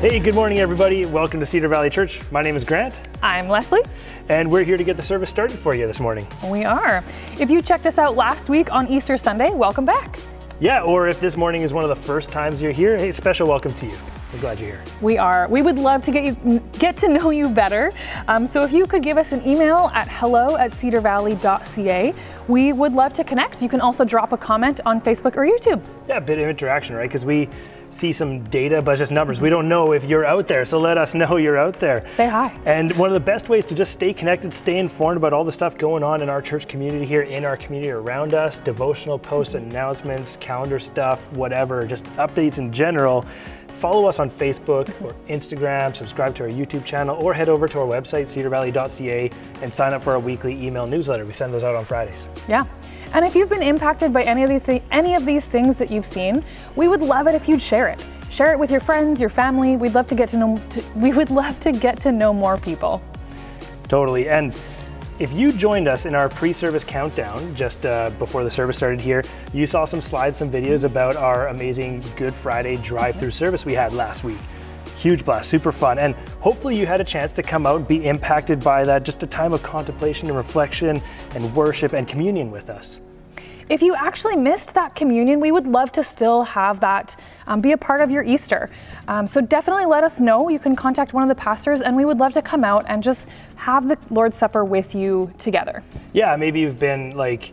Hey, good morning, everybody. Welcome to Cedar Valley Church. My name is Grant, I'm Leslie. and we're here to get the service started for you this morning. We are. If you checked us out last week on Easter Sunday, welcome back. Yeah, or if this morning is one of the first times you're here, hey, special welcome to you. We're glad you're here. We are. We would love to get you get to know you better. Um, so if you could give us an email at hello at cedarvalley.ca, we would love to connect. You can also drop a comment on Facebook or YouTube. Yeah, a bit of interaction, right? Because we see some data, but just numbers. We don't know if you're out there, so let us know you're out there. Say hi. And one of the best ways to just stay connected, stay informed about all the stuff going on in our church community here, in our community around us, devotional posts, announcements, calendar stuff, whatever, just updates in general. Follow us on Facebook or Instagram, subscribe to our YouTube channel, or head over to our website, cedarvalley.ca, and sign up for our weekly email newsletter. We send those out on Fridays. Yeah. And if you've been impacted by any of these thi- any of these things that you've seen, we would love it if you'd share it. Share it with your friends, your family. We'd love to get to know. To, we would love to get to know more people. Totally. And if you joined us in our pre-service countdown just uh, before the service started here, you saw some slides, some videos about our amazing Good Friday drive-through service we had last week. Huge blast, super fun, and hopefully you had a chance to come out and be impacted by that. Just a time of contemplation and reflection and worship and communion with us. If you actually missed that communion, we would love to still have that um, be a part of your Easter. Um, so definitely let us know. You can contact one of the pastors, and we would love to come out and just have the Lord's Supper with you together. Yeah, maybe you've been like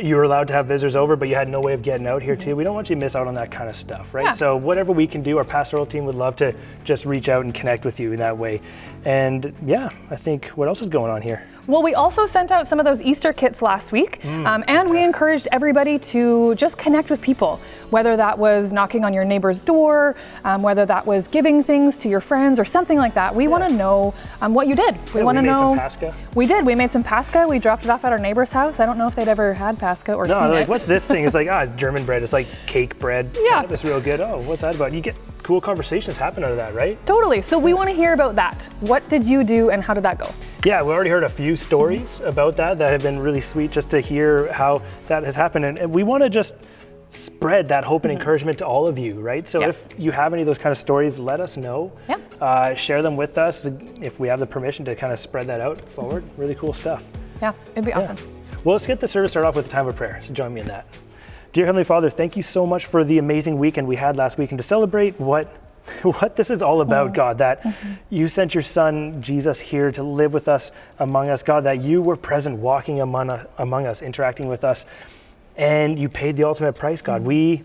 you were allowed to have visitors over, but you had no way of getting out here too. We don't want you to miss out on that kind of stuff, right? Yeah. So whatever we can do, our pastoral team would love to just reach out and connect with you in that way. And yeah, I think what else is going on here? Well, we also sent out some of those Easter kits last week, um, and we encouraged everybody to just connect with people, whether that was knocking on your neighbor's door, um, whether that was giving things to your friends or something like that. We want to know um, what you did. We Yeah, want to know. We did. We made some Pascha. We dropped it off at our neighbor's house. I don't know if they'd ever had Pascha or No, like, it. what's this thing? It's like, ah, German bread. It's like cake bread. Yeah. That's real good. Oh, what's that about? You get cool conversations happen out of that, right? Totally. So we want to hear about that. What did you do, and how did that go? Yeah, we already heard a few stories about that that have been really sweet just to hear how that has happened. And, and we want to just spread that hope and encouragement to all of you, right? So Yeah. if you have any of those kind of stories, let us know. Yeah. Uh, share them with us if we have the permission to kind of spread that out forward. Really cool stuff. Yeah, it'd be awesome. Well, let's get the service started off with a time of prayer. So join me in that. Dear Heavenly Father, thank you so much for the amazing weekend we had last week and to celebrate what what this is all about, oh. God, that mm-hmm. you sent your son Jesus here to live with us among us, God, that you were present walking among us, among us interacting with us, and you paid the ultimate price, God. Mm-hmm. We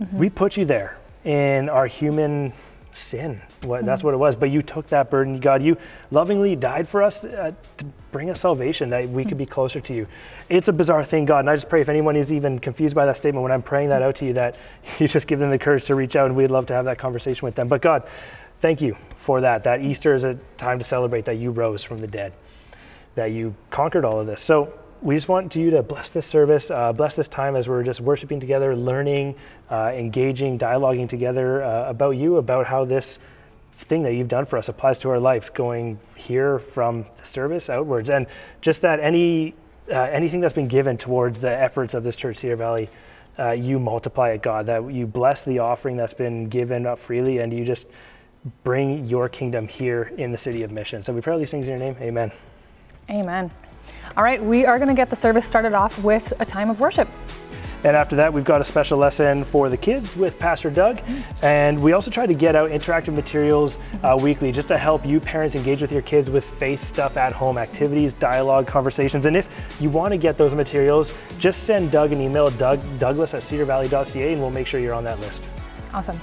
mm-hmm. we put you there in our human sin. What, That's what it was. But you took that burden, God. You lovingly died for us uh, to bring us salvation, that we could be closer to you. It's a bizarre thing, God. And I just pray if anyone is even confused by that statement when I'm praying that out to you, that you just give them the courage to reach out, and we'd love to have that conversation with them. But God, thank you for that. That Easter is a time to celebrate that you rose from the dead, that you conquered all of this. So we just want you to bless this service, uh, bless this time as we're just worshiping together, learning, uh, engaging, dialoguing together uh, about you, about how this thing that you've done for us applies to our lives, going here from the service outwards, and just that any uh, anything that's been given towards the efforts of this church, Cedar Valley, uh, you multiply it, God. That you bless the offering that's been given up freely, and you just bring your kingdom here in the city of Mission. So we pray all these things in your name. Amen. Amen. All right, we are going to get the service started off with a time of worship. And after that, we've got a special lesson for the kids with Pastor Doug. And we also try to get out interactive materials uh, weekly just to help you parents engage with your kids with faith stuff at home, activities, dialogue, conversations. And if you want to get those materials, just send Doug an email, Doug, Douglas at cedarvalley.ca, and we'll make sure you're on that list. Awesome.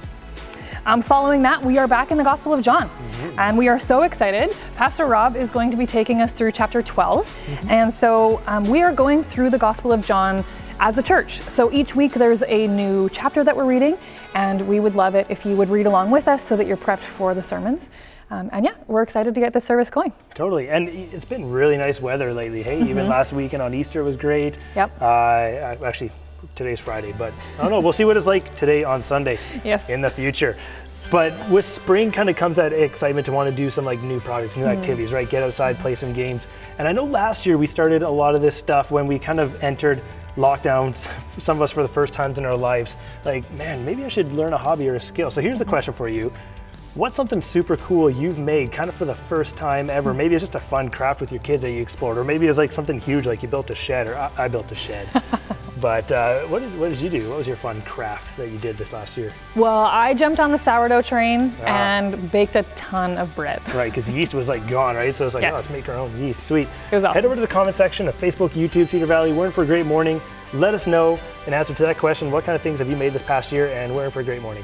Um, following that, we are back in the Gospel of John, and we are so excited. Pastor Rob is going to be taking us through chapter 12, and so um, we are going through the Gospel of John as a church. So each week there's a new chapter that we're reading, and we would love it if you would read along with us so that you're prepped for the sermons. Um, and yeah, we're excited to get this service going. Totally. And it's been really nice weather lately. Hey, even last weekend on Easter was great. Yep. Uh, I- actually, today's Friday, but I don't know. We'll see what it's like today on Sunday Yes. in the future. But with spring kind of comes that excitement to want to do some like new projects, new activities, right? Get outside, play some games. And I know last year we started a lot of this stuff when we kind of entered lockdowns, some of us for the first times in our lives. Like, man, maybe I should learn a hobby or a skill. So here's the hmm. question for you. what's something super cool you've made kind of for the first time ever? Hmm. Maybe it's just a fun craft with your kids that you explored, or maybe it's like something huge, like you built a shed, or I, I built a shed. but uh, what, did, what did you do? What was your fun craft that you did this last year? Well, I jumped on the sourdough train Ah. and baked a ton of bread. Right, because yeast was like gone, right? So it's like, Yes. oh, let's make our own yeast. Sweet. It was awesome. Head over to the comment section of Facebook, YouTube, Cedar Valley. We're in for a great morning. Let us know an answer to that question. What kind of things have you made this past year? And we're in for a great morning.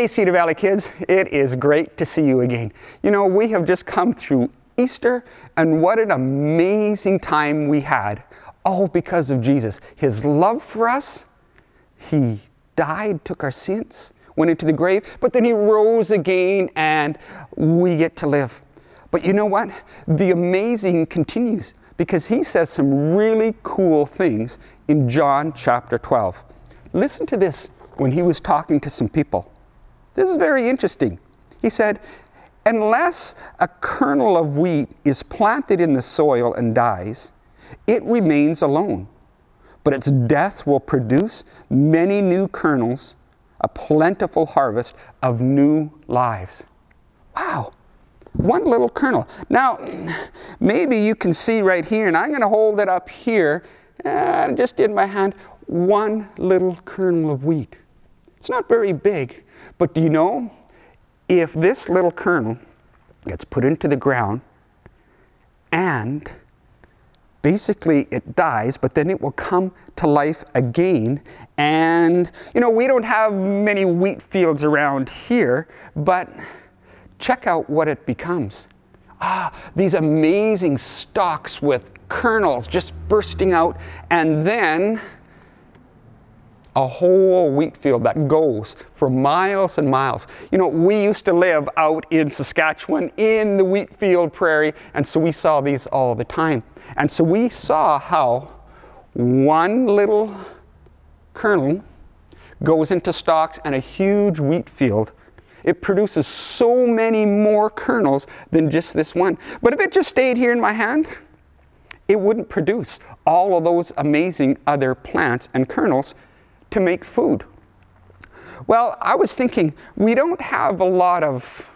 Hey, Cedar Valley kids, it is great to see you again. You know, we have just come through Easter, and what an amazing time we had, all because of Jesus. His love for us, He died, took our sins, went into the grave, but then He rose again, and we get to live. But you know what? The amazing continues because He says some really cool things in John chapter 12. Listen to this when He was talking to some people. This is very interesting. He said, Unless a kernel of wheat is planted in the soil and dies, it remains alone. But its death will produce many new kernels, a plentiful harvest of new lives. Wow, one little kernel. Now, maybe you can see right here, and I'm going to hold it up here, and just in my hand, one little kernel of wheat. It's not very big, but do you know if this little kernel gets put into the ground and basically it dies, but then it will come to life again. And, you know, we don't have many wheat fields around here, but check out what it becomes Ah, these amazing stalks with kernels just bursting out, and then a whole wheat field that goes for miles and miles. You know, we used to live out in Saskatchewan in the wheat field prairie, and so we saw these all the time. And so we saw how one little kernel goes into stalks and a huge wheat field. It produces so many more kernels than just this one. But if it just stayed here in my hand, it wouldn't produce all of those amazing other plants and kernels to make food. Well, I was thinking we don't have a lot of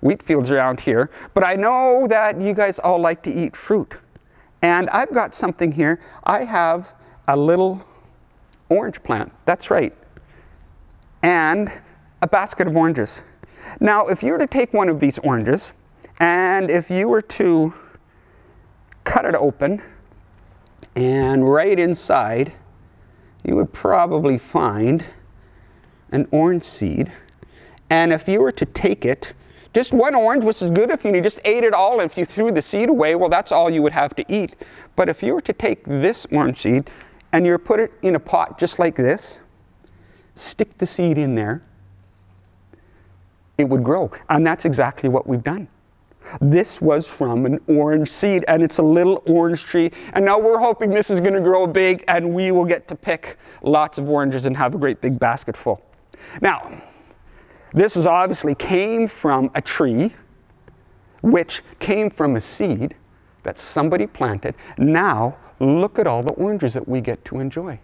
wheat fields around here, but I know that you guys all like to eat fruit. And I've got something here. I have a little orange plant. That's right. And a basket of oranges. Now, if you were to take one of these oranges and if you were to cut it open and right inside, you would probably find an orange seed. And if you were to take it, just one orange, which is good if you just ate it all, and if you threw the seed away, well, that's all you would have to eat. But if you were to take this orange seed and you put it in a pot just like this, stick the seed in there, it would grow. And that's exactly what we've done. This was from an orange seed, and it's a little orange tree. And now we're hoping this is going to grow big, and we will get to pick lots of oranges and have a great big basket full. Now, this is obviously came from a tree, which came from a seed that somebody planted. Now, look at all the oranges that we get to enjoy.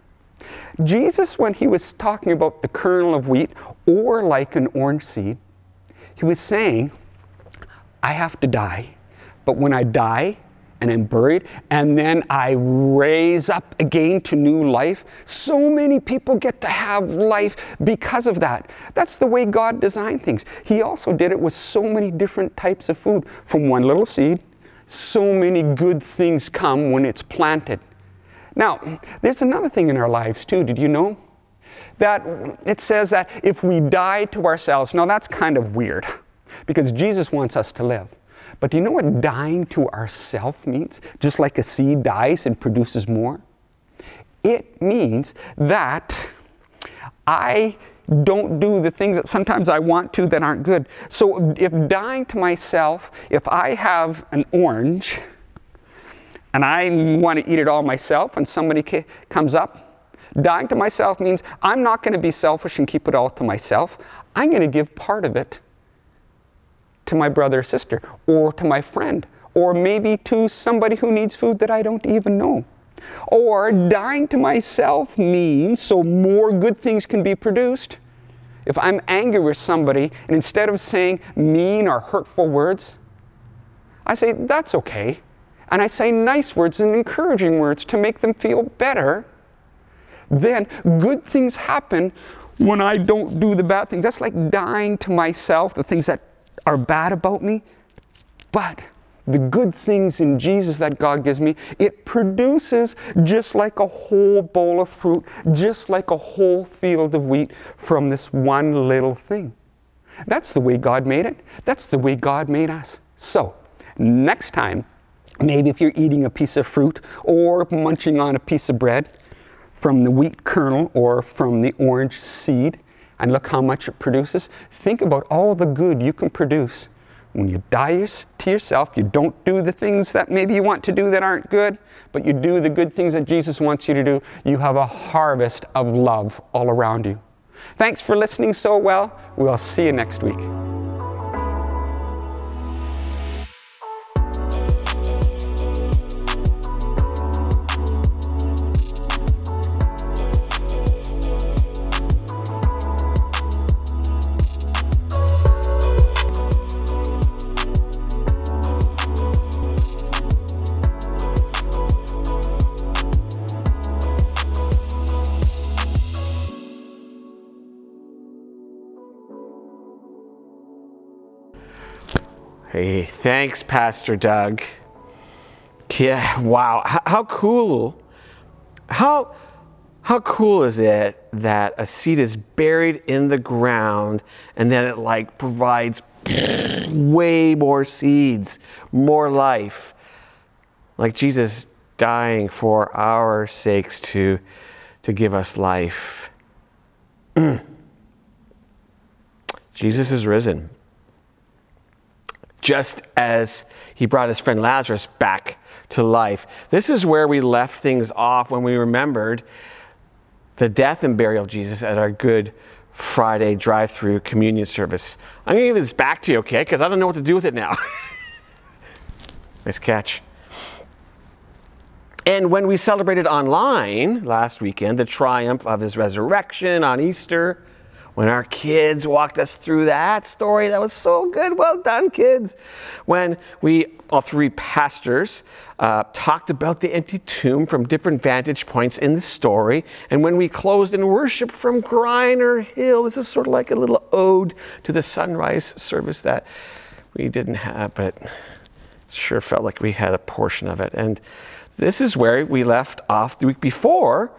Jesus, when he was talking about the kernel of wheat or like an orange seed, he was saying, I have to die. But when I die and I'm buried, and then I raise up again to new life, so many people get to have life because of that. That's the way God designed things. He also did it with so many different types of food. From one little seed, so many good things come when it's planted. Now, there's another thing in our lives too. Did you know? That it says that if we die to ourselves, now that's kind of weird because Jesus wants us to live. But do you know what dying to ourself means? Just like a seed dies and produces more? It means that I don't do the things that sometimes I want to that aren't good. So if dying to myself, if I have an orange and I want to eat it all myself and somebody comes up, dying to myself means I'm not going to be selfish and keep it all to myself. I'm going to give part of it to my brother or sister, or to my friend, or maybe to somebody who needs food that I don't even know. Or dying to myself means so more good things can be produced. If I'm angry with somebody, and instead of saying mean or hurtful words, I say, that's okay. And I say nice words and encouraging words to make them feel better. Then good things happen when I don't do the bad things. That's like dying to myself, the things that are bad about me, but the good things in Jesus that God gives me, it produces just like a whole bowl of fruit, just like a whole field of wheat from this one little thing. That's the way God made it. That's the way God made us. So, next time, maybe if you're eating a piece of fruit or munching on a piece of bread from the wheat kernel or from the orange seed, and look how much it produces. Think about all the good you can produce when you die to yourself. You don't do the things that maybe you want to do that aren't good, but you do the good things that Jesus wants you to do. You have a harvest of love all around you. Thanks for listening so well. We'll see you next week. Hey, thanks, Pastor Doug. Yeah, wow. How, cool. How how cool is it that a seed is buried in the ground and then it like provides way more seeds, more life. Like Jesus dying for our sakes to, to give us life. Jesus is risen. Just as he brought his friend Lazarus back to life. This is where we left things off when we remembered the death and burial of Jesus at our Good Friday drive through communion service. I'm going to give this back to you, okay? Because I don't know what to do with it now. nice catch. And when we celebrated online last weekend the triumph of his resurrection on Easter, when our kids walked us through that story, that was so good. Well done, kids. When we, all three pastors, uh, talked about the empty tomb from different vantage points in the story. And when we closed in worship from Griner Hill, this is sort of like a little ode to the sunrise service that we didn't have, but sure felt like we had a portion of it. And this is where we left off the week before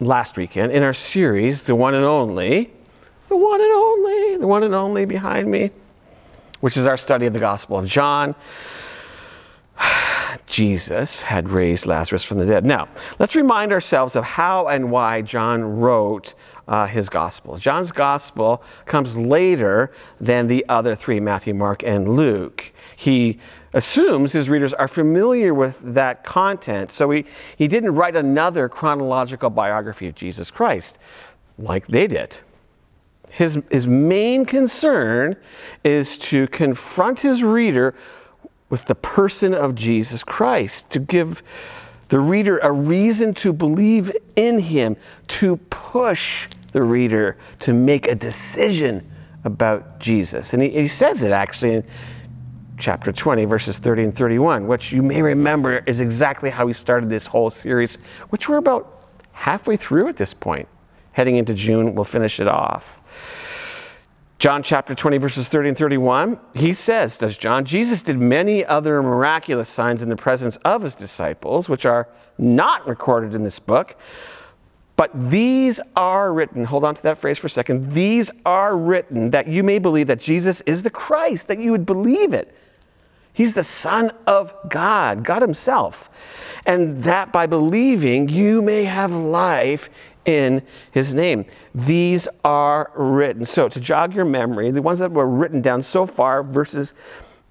last weekend in our series, The One and Only, the one and only, the one and only behind me, which is our study of the Gospel of John. Jesus had raised Lazarus from the dead. Now, let's remind ourselves of how and why John wrote uh, his gospel. John's gospel comes later than the other three Matthew, Mark, and Luke. He assumes his readers are familiar with that content, so he, he didn't write another chronological biography of Jesus Christ like they did. His, his main concern is to confront his reader with the person of Jesus Christ, to give the reader a reason to believe in him, to push the reader to make a decision about Jesus. And he, he says it actually in chapter 20, verses 30 and 31, which you may remember is exactly how we started this whole series, which we're about halfway through at this point. Heading into June, we'll finish it off. John chapter 20, verses 30 and 31, he says, Does John, Jesus did many other miraculous signs in the presence of his disciples, which are not recorded in this book. But these are written, hold on to that phrase for a second. These are written that you may believe that Jesus is the Christ, that you would believe it. He's the Son of God, God Himself. And that by believing you may have life in his name. These are written. So, to jog your memory, the ones that were written down so far, verses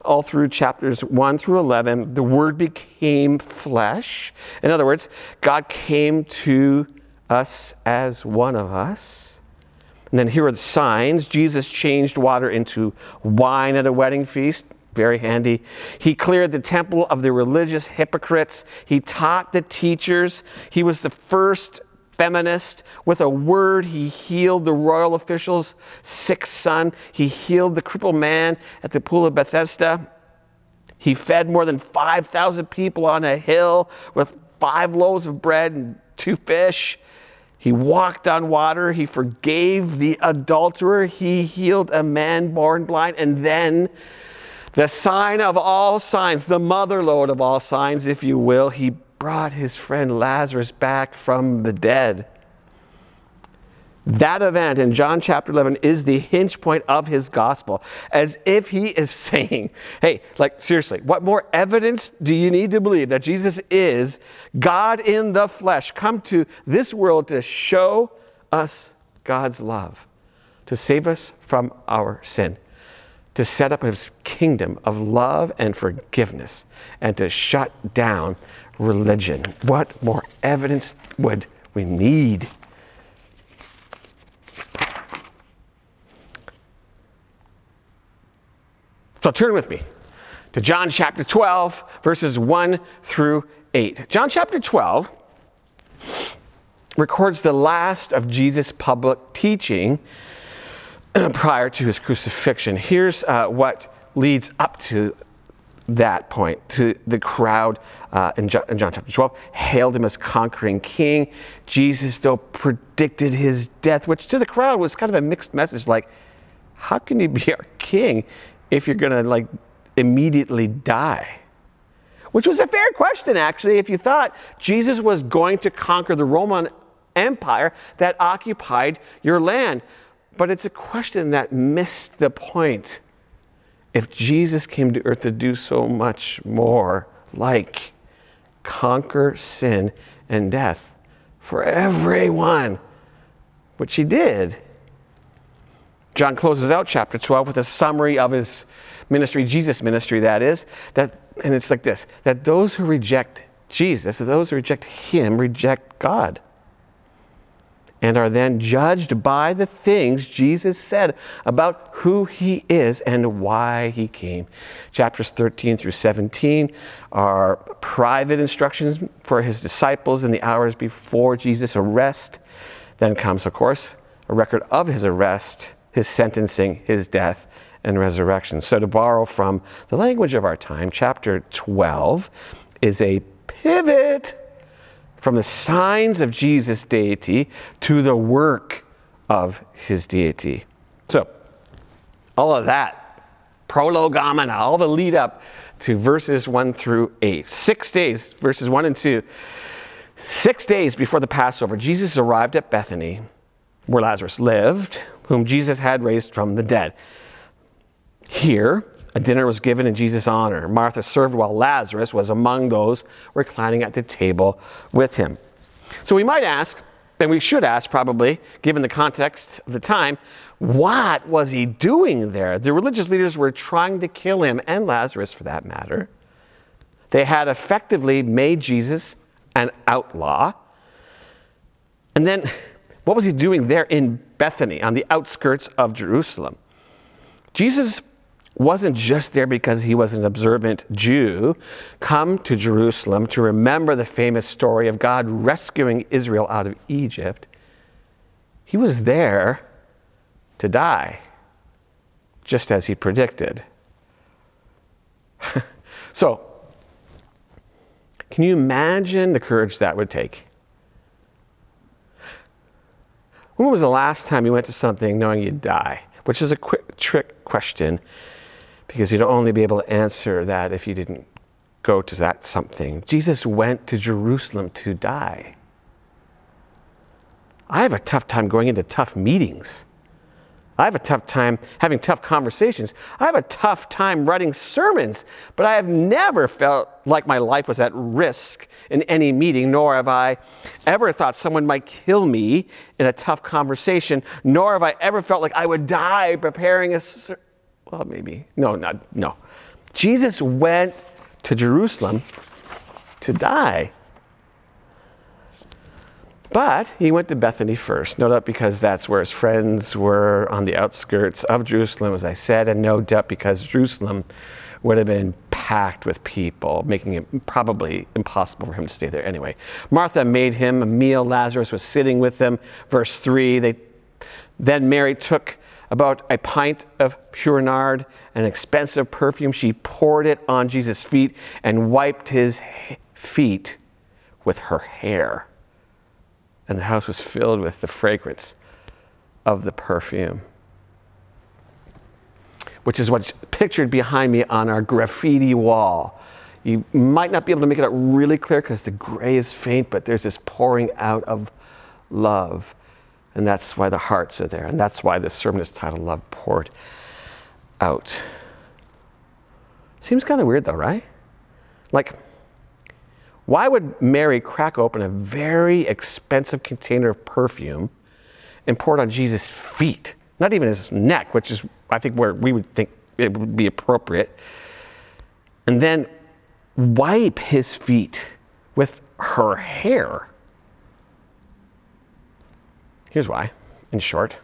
all through chapters 1 through 11, the Word became flesh. In other words, God came to us as one of us. And then here are the signs Jesus changed water into wine at a wedding feast. Very handy. He cleared the temple of the religious hypocrites. He taught the teachers. He was the first feminist. With a word, he healed the royal official's sick son. He healed the crippled man at the pool of Bethesda. He fed more than 5,000 people on a hill with five loaves of bread and two fish. He walked on water. He forgave the adulterer. He healed a man born blind. And then, the sign of all signs, the mother lode of all signs, if you will, he brought his friend Lazarus back from the dead. That event in John chapter 11 is the hinge point of his gospel, as if he is saying, Hey, like seriously, what more evidence do you need to believe that Jesus is God in the flesh, come to this world to show us God's love, to save us from our sin, to set up his kingdom of love and forgiveness, and to shut down religion. What more evidence would we need? So turn with me to John chapter 12, verses 1 through 8. John chapter 12 records the last of Jesus' public teaching prior to his crucifixion. Here's uh, what leads up to that point to the crowd uh, in, John, in, John, chapter 12, hailed him as conquering king. Jesus, though, predicted his death, which to the crowd was kind of a mixed message like, how can you be our king if you're going to like immediately die? Which was a fair question, actually, if you thought Jesus was going to conquer the Roman Empire that occupied your land. But it's a question that missed the point if Jesus came to earth to do so much more, like conquer sin and death for everyone, which he did. John closes out chapter 12 with a summary of his ministry, Jesus' ministry, that is, that, and it's like this that those who reject Jesus, those who reject him, reject God and are then judged by the things Jesus said about who he is and why he came. Chapters 13 through 17 are private instructions for his disciples in the hours before Jesus' arrest. Then comes, of course, a record of his arrest, his sentencing, his death, and resurrection. So, to borrow from the language of our time, chapter 12 is a pivot from the signs of Jesus' deity to the work of his deity. So, all of that, prolegomena, all the lead up to verses 1 through 8. Six days, verses 1 and 2. Six days before the Passover, Jesus arrived at Bethany, where Lazarus lived, whom Jesus had raised from the dead. Here, a dinner was given in Jesus' honor. Martha served while Lazarus was among those reclining at the table with him. So we might ask, and we should ask probably, given the context of the time, what was he doing there? The religious leaders were trying to kill him, and Lazarus for that matter. They had effectively made Jesus an outlaw. And then, what was he doing there in Bethany, on the outskirts of Jerusalem? Jesus wasn't just there because he was an observant Jew, come to Jerusalem to remember the famous story of God rescuing Israel out of Egypt. He was there to die, just as he predicted. so, can you imagine the courage that would take? When was the last time you went to something knowing you'd die? Which is a quick trick question because you'd only be able to answer that if you didn't go to that something. Jesus went to Jerusalem to die. I have a tough time going into tough meetings. I have a tough time having tough conversations. I have a tough time writing sermons, but I have never felt like my life was at risk in any meeting, nor have I ever thought someone might kill me in a tough conversation, nor have I ever felt like I would die preparing a well, maybe. No, not, no. Jesus went to Jerusalem to die. But he went to Bethany first, no doubt because that's where his friends were on the outskirts of Jerusalem, as I said, and no doubt because Jerusalem would have been packed with people, making it probably impossible for him to stay there anyway. Martha made him a meal. Lazarus was sitting with them. Verse 3 they, Then Mary took about a pint of pure nard, an expensive perfume. She poured it on Jesus' feet and wiped his feet with her hair. And the house was filled with the fragrance of the perfume. Which is what's pictured behind me on our graffiti wall. You might not be able to make it out really clear because the gray is faint, but there's this pouring out of love and that's why the hearts are there. And that's why this sermon is titled Love Poured Out. Seems kind of weird though, right? Like, why would Mary crack open a very expensive container of perfume and pour it on Jesus' feet? Not even his neck, which is, I think, where we would think it would be appropriate. And then wipe his feet with her hair. Here's why, in short.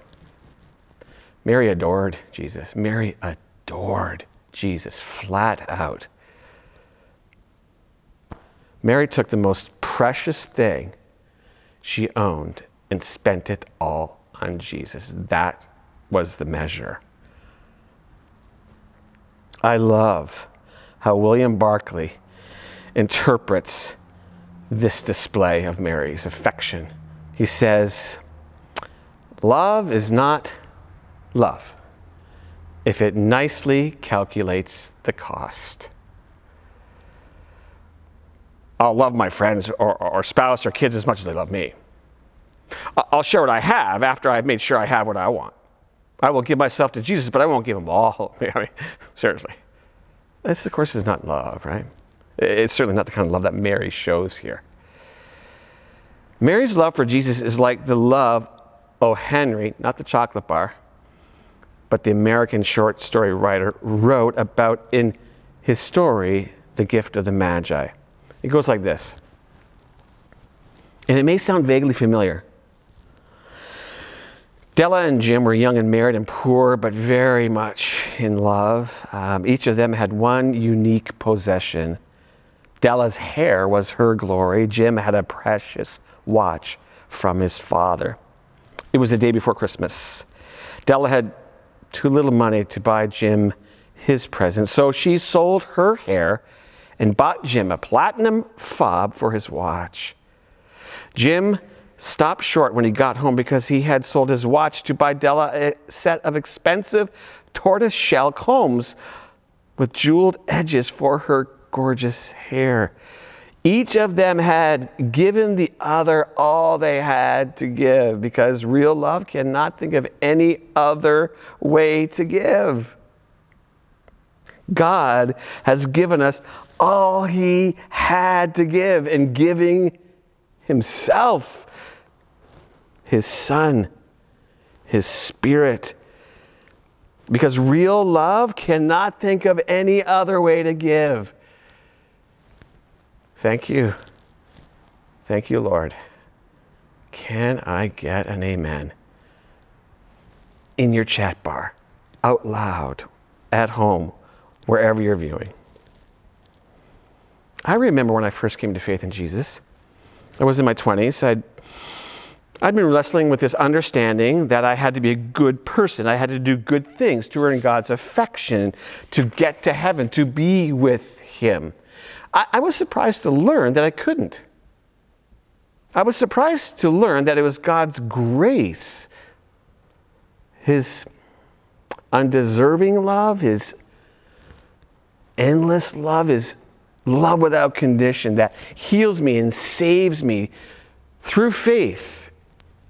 Mary adored Jesus. Mary adored Jesus, flat out. Mary took the most precious thing she owned and spent it all on Jesus. That was the measure. I love how William Barclay interprets this display of Mary's affection. He says, Love is not love if it nicely calculates the cost. I'll love my friends or, or, spouse or kids as much as they love me. I'll share what I have after I've made sure I have what I want. I will give myself to Jesus, but I won't give him all. I mean, seriously. This, of course, is not love, right? It's certainly not the kind of love that Mary shows here. Mary's love for Jesus is like the love O. Henry, not the chocolate bar, but the American short story writer wrote about in his story, The Gift of the Magi. It goes like this. And it may sound vaguely familiar. Della and Jim were young and married and poor, but very much in love. Um, each of them had one unique possession. Della's hair was her glory. Jim had a precious watch from his father. It was the day before Christmas. Della had too little money to buy Jim his present, so she sold her hair and bought Jim a platinum fob for his watch. Jim stopped short when he got home because he had sold his watch to buy Della a set of expensive tortoise shell combs with jeweled edges for her gorgeous hair. Each of them had given the other all they had to give because real love cannot think of any other way to give. God has given us all He had to give in giving Himself, His Son, His Spirit. Because real love cannot think of any other way to give. Thank you. Thank you, Lord. Can I get an amen? In your chat bar, out loud, at home, wherever you're viewing. I remember when I first came to faith in Jesus. I was in my 20s. I'd, I'd been wrestling with this understanding that I had to be a good person. I had to do good things to earn God's affection, to get to heaven, to be with Him. I, I was surprised to learn that I couldn't. I was surprised to learn that it was God's grace, His undeserving love, His endless love, His love without condition that heals me and saves me through faith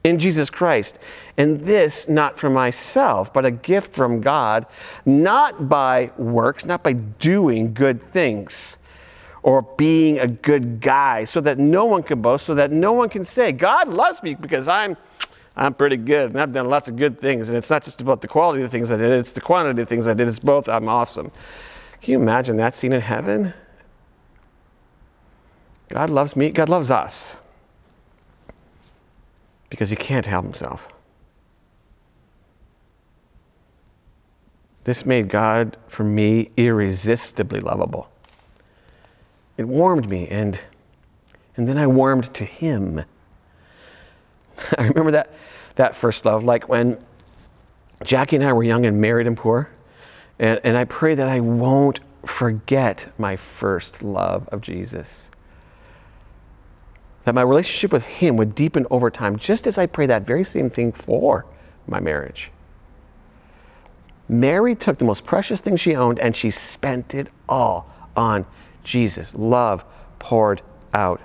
in Jesus Christ. And this not from myself, but a gift from God, not by works, not by doing good things or being a good guy, so that no one can boast, so that no one can say, God loves me because I'm. I'm pretty good and I've done lots of good things. And it's not just about the quality of the things I did, it's the quantity of things I did. It's both. I'm awesome. Can you imagine that scene in heaven? God loves me, God loves us because he can't help himself. This made God, for me, irresistibly lovable. It warmed me, and, and then I warmed to him. I remember that, that first love, like when Jackie and I were young and married and poor. And, and I pray that I won't forget my first love of Jesus that my relationship with Him would deepen over time, just as I pray that very same thing for my marriage. Mary took the most precious thing she owned and she spent it all on Jesus. Love poured out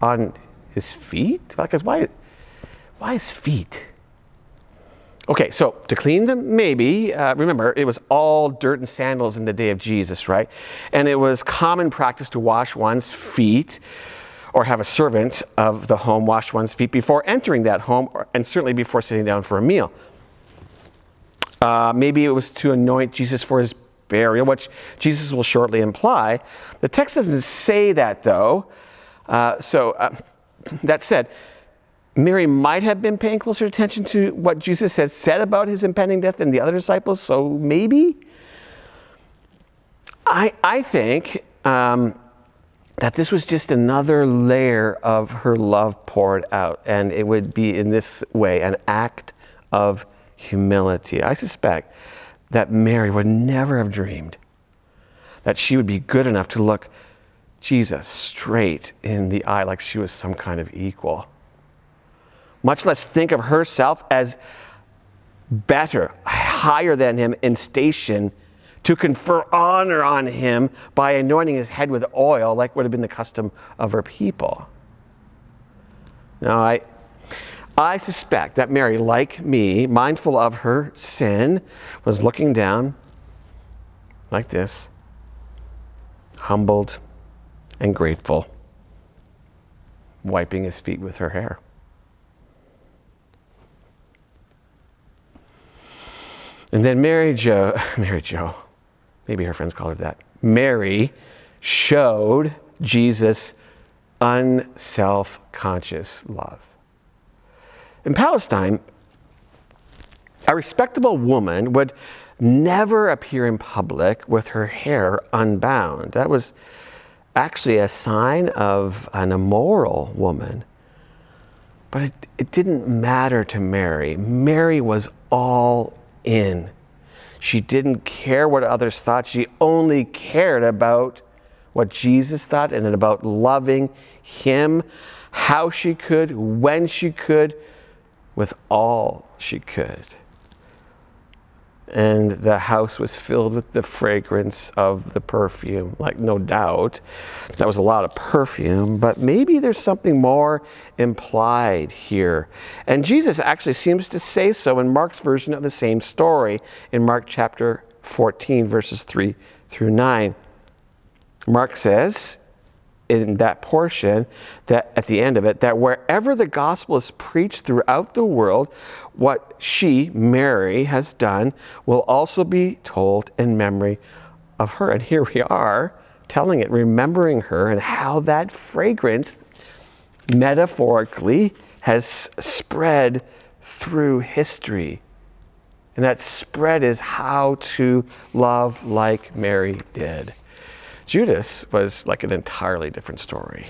on his feet. Because why, why his feet? Okay, so to clean them, maybe, uh, remember, it was all dirt and sandals in the day of Jesus, right? And it was common practice to wash one's feet or have a servant of the home wash one's feet before entering that home, or, and certainly before sitting down for a meal. Uh, maybe it was to anoint Jesus for his burial, which Jesus will shortly imply. The text doesn't say that, though. Uh, so, uh, that said, Mary might have been paying closer attention to what Jesus has said about his impending death than the other disciples, so maybe. I, I think um, that this was just another layer of her love poured out, and it would be in this way an act of humility. I suspect that Mary would never have dreamed that she would be good enough to look Jesus straight in the eye like she was some kind of equal. Much less think of herself as better, higher than him in station to confer honor on him by anointing his head with oil, like would have been the custom of her people. Now, I, I suspect that Mary, like me, mindful of her sin, was looking down like this, humbled and grateful, wiping his feet with her hair. And then Mary Jo, Mary Jo, maybe her friends call her that. Mary showed Jesus unself conscious love. In Palestine, a respectable woman would never appear in public with her hair unbound. That was actually a sign of an immoral woman. But it, it didn't matter to Mary. Mary was all in. She didn't care what others thought. She only cared about what Jesus thought and about loving Him, how she could, when she could, with all she could and the house was filled with the fragrance of the perfume. Like, no doubt, that was a lot of perfume, but maybe there's something more implied here. And Jesus actually seems to say so in Mark's version of the same story in Mark chapter 14, verses 3 through 9. Mark says, in that portion that at the end of it that wherever the gospel is preached throughout the world what she mary has done will also be told in memory of her. And here we are telling it remembering her and how that fragrance metaphorically has spread through history. And that spread is how to love like mary did Judas was like an entirely different story.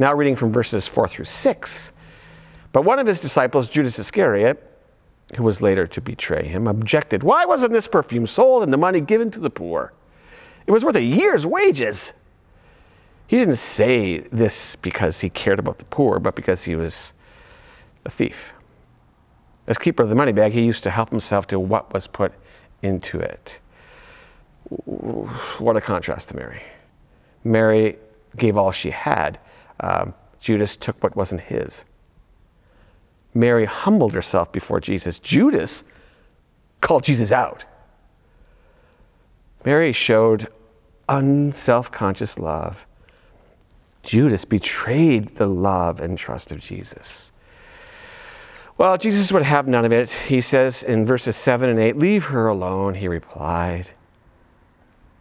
Now, reading from verses 4 through 6. But one of his disciples, Judas Iscariot, who was later to betray him, objected, Why wasn't this perfume sold and the money given to the poor? It was worth a year's wages. He didn't say this because he cared about the poor, but because he was a thief. As keeper of the money bag, he used to help himself to what was put into it what a contrast to Mary. Mary gave all she had. Um, Judas took what wasn't his. Mary humbled herself before Jesus. Judas called Jesus out. Mary showed unself conscious love. Judas betrayed the love and trust of Jesus. Well, Jesus would have none of it. He says in verses 7 and 8, Leave her alone, he replied.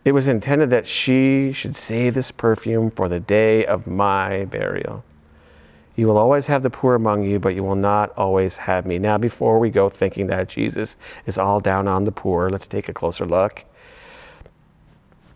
It was intended that she should save this perfume for the day of my burial. You will always have the poor among you, but you will not always have me. Now, before we go thinking that Jesus is all down on the poor, let's take a closer look.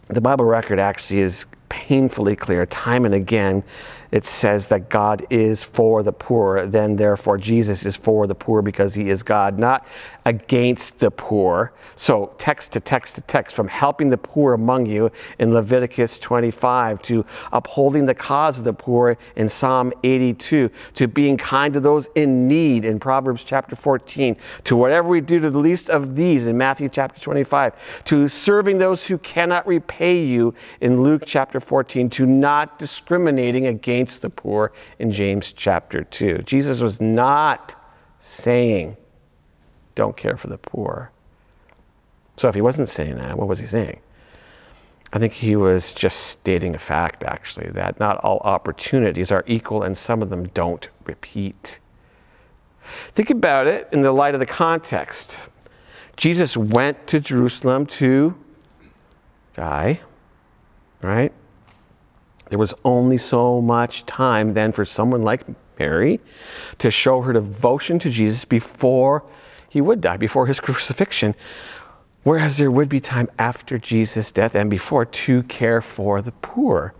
The Bible record actually is painfully clear, time and again, it says that God is for the poor, then therefore Jesus is for the poor because he is God, not against the poor. So, text to text to text, from helping the poor among you in Leviticus 25 to upholding the cause of the poor in Psalm 82 to being kind to those in need in Proverbs chapter 14 to whatever we do to the least of these in Matthew chapter 25 to serving those who cannot repay you in Luke chapter 14 to not discriminating against the poor in James chapter 2. Jesus was not saying, don't care for the poor. So if he wasn't saying that, what was he saying? I think he was just stating a fact, actually, that not all opportunities are equal and some of them don't repeat. Think about it in the light of the context. Jesus went to Jerusalem to die, right? There was only so much time then for someone like Mary to show her devotion to Jesus before he would die, before his crucifixion. Whereas there would be time after Jesus' death and before to care for the poor.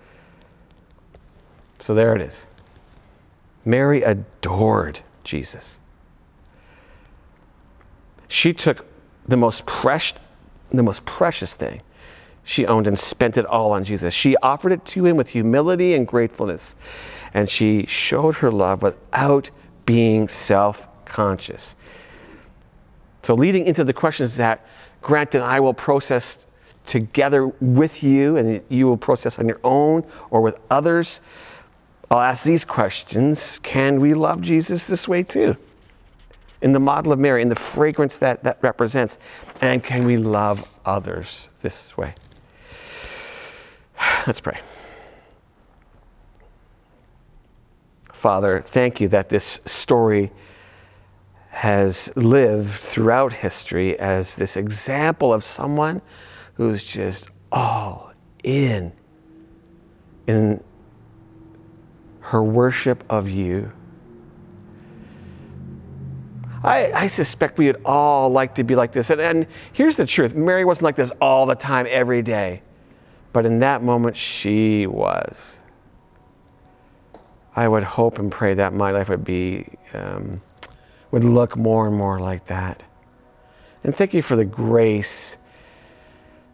So there it is. Mary adored Jesus. She took the most precious, the most precious thing she owned and spent it all on Jesus. She offered it to him with humility and gratefulness, and she showed her love without being self conscious. So, leading into the questions that Grant and I will process together with you, and you will process on your own or with others. I'll ask these questions Can we love Jesus this way too? In the model of Mary, in the fragrance that that represents, and can we love others this way? Let's pray. Father, thank you that this story has lived throughout history as this example of someone who's just all in in her worship of you. I, I suspect we would all like to be like this. And, and here's the truth Mary wasn't like this all the time, every day. But in that moment, she was. I would hope and pray that my life would be, um, would look more and more like that. And thank you for the grace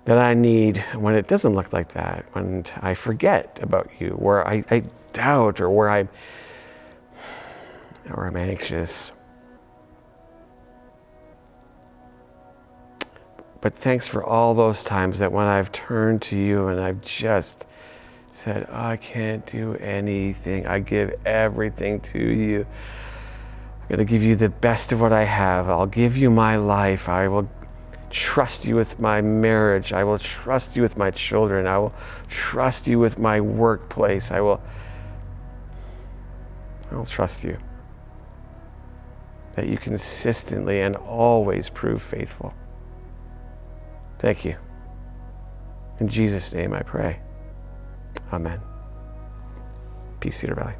that I need when it doesn't look like that, when I forget about you, where I, I doubt or where I or I'm anxious. But thanks for all those times that when I've turned to you and I've just said, oh, I can't do anything. I give everything to you. I'm going to give you the best of what I have. I'll give you my life. I will trust you with my marriage. I will trust you with my children. I will trust you with my workplace. I will I will trust you. That you consistently and always prove faithful. Thank you. In Jesus' name I pray. Amen. Peace, Cedar Valley.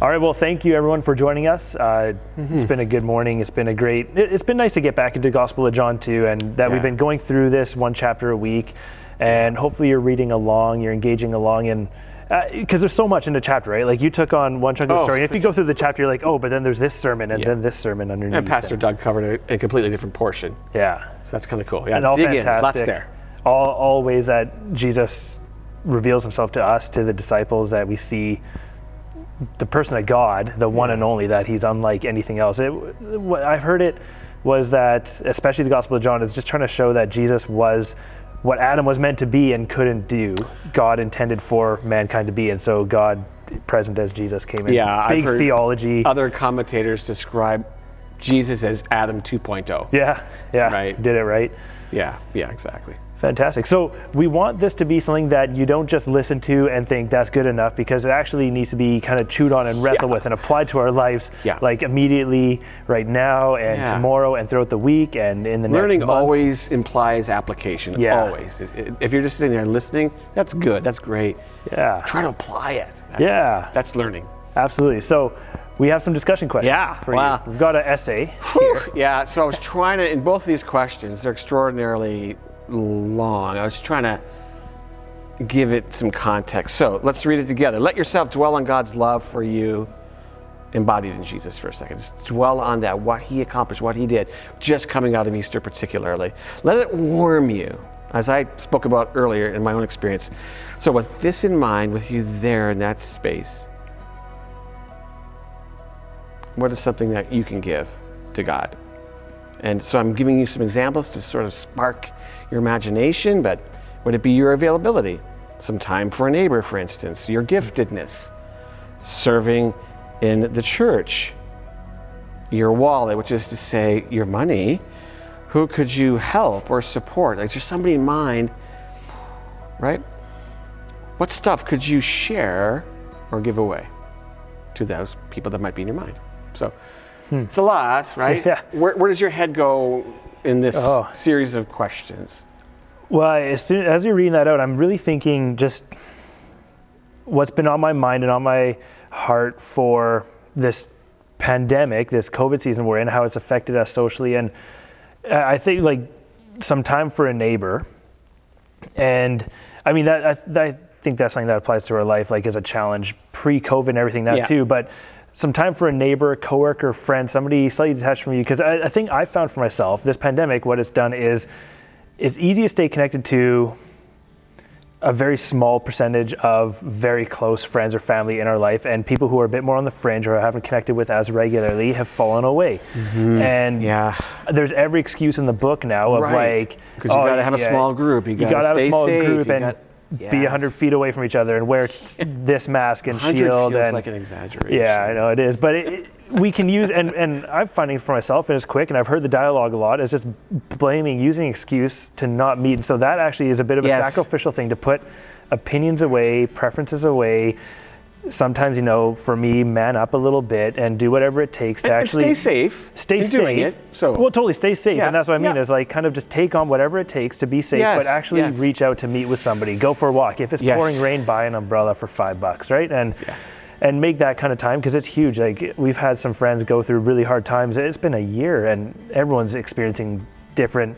All right. Well, thank you everyone for joining us. Uh, Mm-hmm. It's been a good morning. It's been a great. it- It's been nice to get back into the Gospel of John too, and that Yeah. we've been going through this one chapter a week, and hopefully you're reading along, you're engaging along, and Uh, because there's so much in the chapter, right? Like you took on one chunk of the Oh, story. And if you go through the chapter, you're like, oh, but then there's this sermon, and Yeah. then this sermon underneath. And Pastor Doug covered a, a completely different portion. Yeah. So that's kind of cool. Yeah, and all dig in. fantastic. Lots there. All, all ways that Jesus reveals himself to us, to the disciples, that we see the person of God, the one and only, that he's unlike anything else. It, what I've heard it was that, especially the Gospel of John, is just trying to show that Jesus was what Adam was meant to be and couldn't do. God intended for mankind to be, and so God, present as Jesus, came in. Yeah, big theology. Other commentators describe Jesus as Adam 2.0. yeah, yeah, Right. did it right. Yeah, yeah, exactly. Fantastic. So we want this to be something that you don't just listen to and think that's good enough because it actually needs to be kind of chewed on and wrestled Yeah. with and applied to our lives Yeah. like immediately right now and Yeah. tomorrow and throughout the week and in the Learning next. Learning always implies application. Yeah. Always. If you're just sitting there and listening, that's good. That's great. Yeah. Try to apply it. That's, Yeah. That's learning. Absolutely. So we have some discussion questions Yeah, for wow. you. We've got an essay. Whew. Yeah, so I was trying to, in both of these questions, they're extraordinarily long. I was trying to give it some context. So let's read it together. Let yourself dwell on God's love for you, embodied in Jesus for a second. Just dwell on that, what He accomplished, what He did, just coming out of Easter particularly. Let it warm you, as I spoke about earlier in my own experience. So, with this in mind, with you there in that space, what is something that you can give to God? And so I'm giving you some examples to sort of spark your imagination, but would it be your availability? Some time for a neighbor, for instance, your giftedness, serving in the church, your wallet, which is to say, your money. Who could you help or support? Like, is there somebody in mind, right? What stuff could you share or give away to those people that might be in your mind? So hmm. it's a lot, right? Yeah. Where, where does your head go in this Oh. series of questions? Well, as, as you're reading that out, I'm really thinking just what's been on my mind and on my heart for this pandemic, this COVID season we're in, how it's affected us socially. And I I think like some time for a neighbor. And I mean, that I, I think that's something that applies to our life, like as a challenge pre COVID and everything that Yeah. too. But some time for a neighbor, coworker, friend, somebody slightly detached from you. Because I, I think I found for myself this pandemic, what it's done is it's easy to stay connected to a very small percentage of very close friends or family in our life, and people who are a bit more on the fringe or haven't connected with as regularly have fallen away. Mm-hmm. And Yeah. there's every excuse in the book now of Right. like 'Cause you oh, gotta have a small group, you gotta gotta have a small safe, group, and got- be 100 feet away from each other and wear this mask and shield feels and like an exaggeration. yeah, I know it is, but it, it- we can use and and I'm finding for myself, and it's quick, and I've heard the dialogue a lot. Is just blaming, using excuse to not meet, and so that actually is a bit of a Yes. sacrificial thing to put opinions away, preferences away. Sometimes, you know, for me, man up a little bit and do whatever it takes to And- and actually stay safe Stay safe. doing it, so- well, totally stay safe, Yeah, and that's what I mean. yeah. Is like kind of just take on whatever it takes to be safe, Yes, but actually yes. reach out to meet with somebody. Go for a walk. If it's Yes. pouring rain, buy an umbrella for five bucks, right? And and make that kind of time because it's huge. Like we've had some friends go through really hard times. It's been a year, and everyone's experiencing different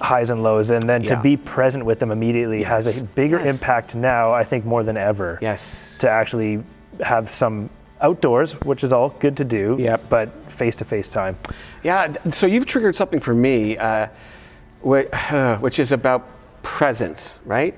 highs and lows. And then to be present with them immediately has a bigger Yes. impact now, I think, more than ever. Yes. To actually have some outdoors, which is all good to do. Yep. But face to face time. Yeah, so you've triggered something for me, uh, whi- which is about presence, right?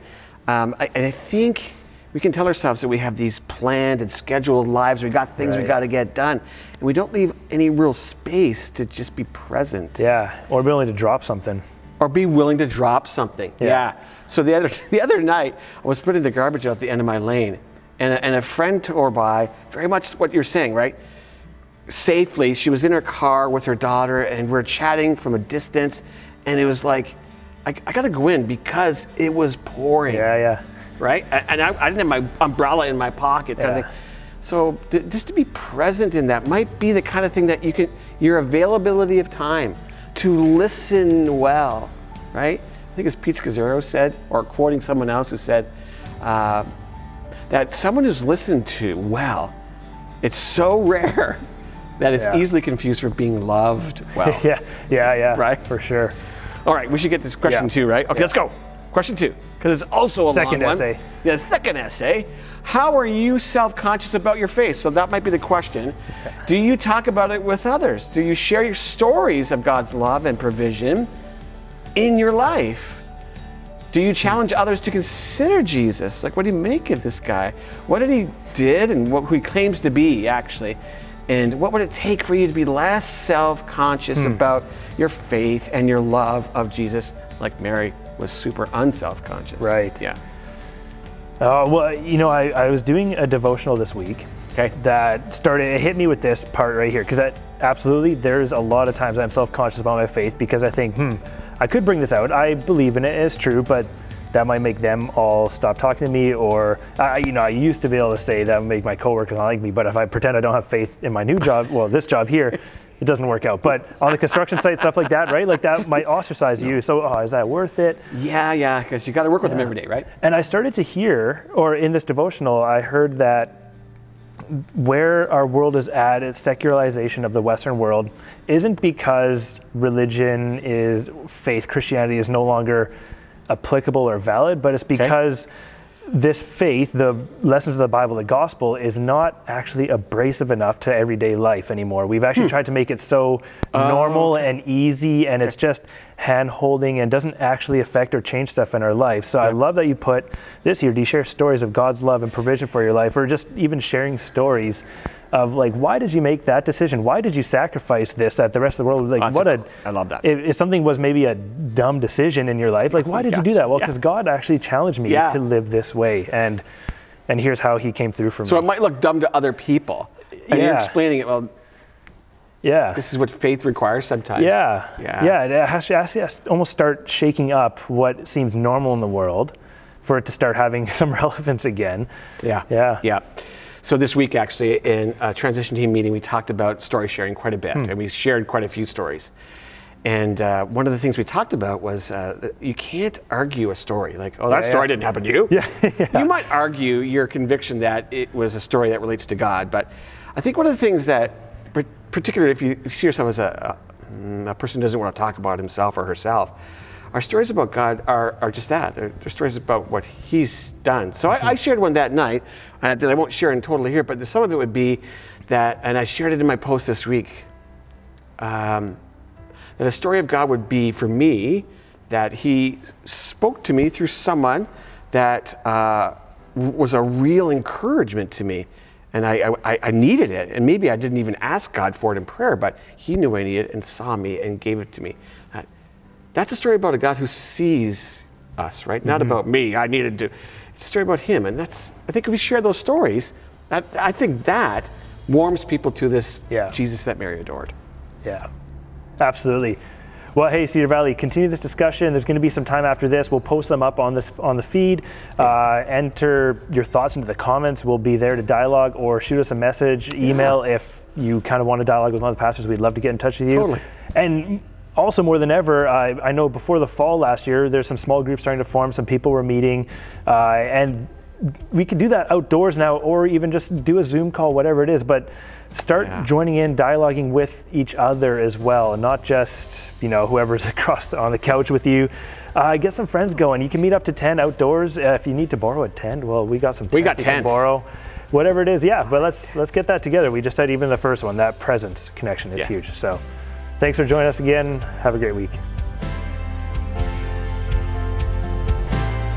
Um, I, and I think we can tell ourselves that we have these planned and scheduled lives. We got things we Right. got to get done, and we don't leave any real space to just be present Yeah. Or be willing to drop something. Or be willing to drop something. Yeah. So the other the other night, I was putting the garbage out at the end of my lane, and a, and a friend tore by. Very much what you're saying, right? Safely, she was in her car with her daughter, and we're chatting from a distance, and it was like, I, I got to go in because it was pouring Yeah, yeah. right? And I, I didn't have my umbrella in my pocket, kind Yeah. of thing. So th- just to be present in that might be the kind of thing that you can, your availability of time to listen well, right? I think as Pete Scazzero said, or quoting someone else who said, uh, that someone who's listened to well, it's so rare that it's Yeah. easily confused for being loved well. Yeah, yeah, yeah. Right. For sure. All right, we should get this question Yeah. two, right? Okay, let's go. Question two, because it's also a Second long one. essay. Yeah, second essay. How are you self-conscious about your faith? So that might be the question. Do you talk about it with others? Do you share your stories of God's love and provision in your life? Do you challenge others to consider Jesus? Like, what do you make of this guy? What did he did and what who he claims to be, actually? And what would it take for you to be less self-conscious Hmm. about your faith and your love of Jesus, like Mary was super unself-conscious? Right. Yeah. Uh, well, you know, I, I was doing a devotional this week. Okay. That started, it hit me with this part right here, because that absolutely, there's a lot of times I'm self conscious about my faith because I think, hmm, I could bring this out. I believe in it, it's true, but that might make them all stop talking to me. Or, I, you know, I used to be able to say that would make my coworkers not like me, but if I pretend I don't have faith in my new job, well, this job here, it doesn't work out. But on the construction site, stuff like that, right? Like that might ostracize you. So, oh, is that worth it? Yeah, yeah, because you got to work with them every day, right? And I started to hear, or in this devotional, I heard that where our world is at, its secularization of the Western world, isn't because religion is faith, Christianity is no longer applicable or valid, but it's because this faith, the lessons of the Bible, the gospel, is not actually abrasive enough to everyday life anymore. We've actually hmm. tried to make it so oh, normal and easy, and it's just hand holding and doesn't actually affect or change stuff in our life. So I love that you put this here. Do you share stories of God's love and provision for your life, or just even sharing stories? Of like, why did you make that decision? Why did you sacrifice this that the rest of the world like? That's what a- I love that. If, if something was maybe a dumb decision in your life, like why did Yeah. you do that? Well, Yeah. because God actually challenged me Yeah. to live this way, and and here's how He came through for So me. So it might look dumb to other people. And you're explaining it, well, yeah, this is what faith requires sometimes. yeah, Yeah. yeah. It has to, has to has to almost start shaking up what seems normal in the world, for it to start having some relevance again. Yeah. Yeah. Yeah. So this week, actually, in a transition team meeting, we talked about story sharing quite a bit, Hmm. and we shared quite a few stories. And uh, one of the things we talked about was uh, that you can't argue a story. Like, oh, that Yeah, story yeah. didn't happen to you. Yeah, You might argue your conviction that it was a story that relates to God, but I think one of the things that, particularly if you, if you see yourself as a, a, mm, a person who doesn't want to talk about himself or herself, our stories about God are, are just that. They're, they're stories about what He's done. So I, I shared one that night uh, that I won't share in totally here, but some of it would be that, and I shared it in my post this week, um, that a story of God would be for me that He spoke to me through someone that uh, was a real encouragement to me. And I, I, I needed it. And maybe I didn't even ask God for it in prayer, but He knew I needed it and saw me and gave it to me. That's a story about a God who sees us, right? Not about me. I needed to. it's a story about him. And that's, I think if we share those stories, that, I think that warms people to this Yeah. Jesus that Mary adored. Yeah, absolutely. Well, hey, Cedar Valley, continue this discussion. There's going to be some time after this. We'll post them up on this on the feed. Uh, enter your thoughts into the comments. We'll be there to dialogue or shoot us a message, email if you kind of want to dialogue with one of the pastors. We'd love to get in touch with you. Totally. And also, more than ever, I, I know before the fall last year, there's some small groups starting to form. Some people were meeting, uh, and we could do that outdoors now, or even just do a Zoom call, whatever it is. But start Yeah. joining in, dialoguing with each other as well, and not just you know whoever's across the, on the couch with you. Uh, get some friends going. You can meet up to ten outdoors. Uh, if you need to borrow a tent, well, we got some. We got tents you can tents. borrow. Whatever it is, yeah. But let's let's get that together. We just said even the first one, that presence connection is Yeah. huge. So, thanks for joining us again. Have a great week.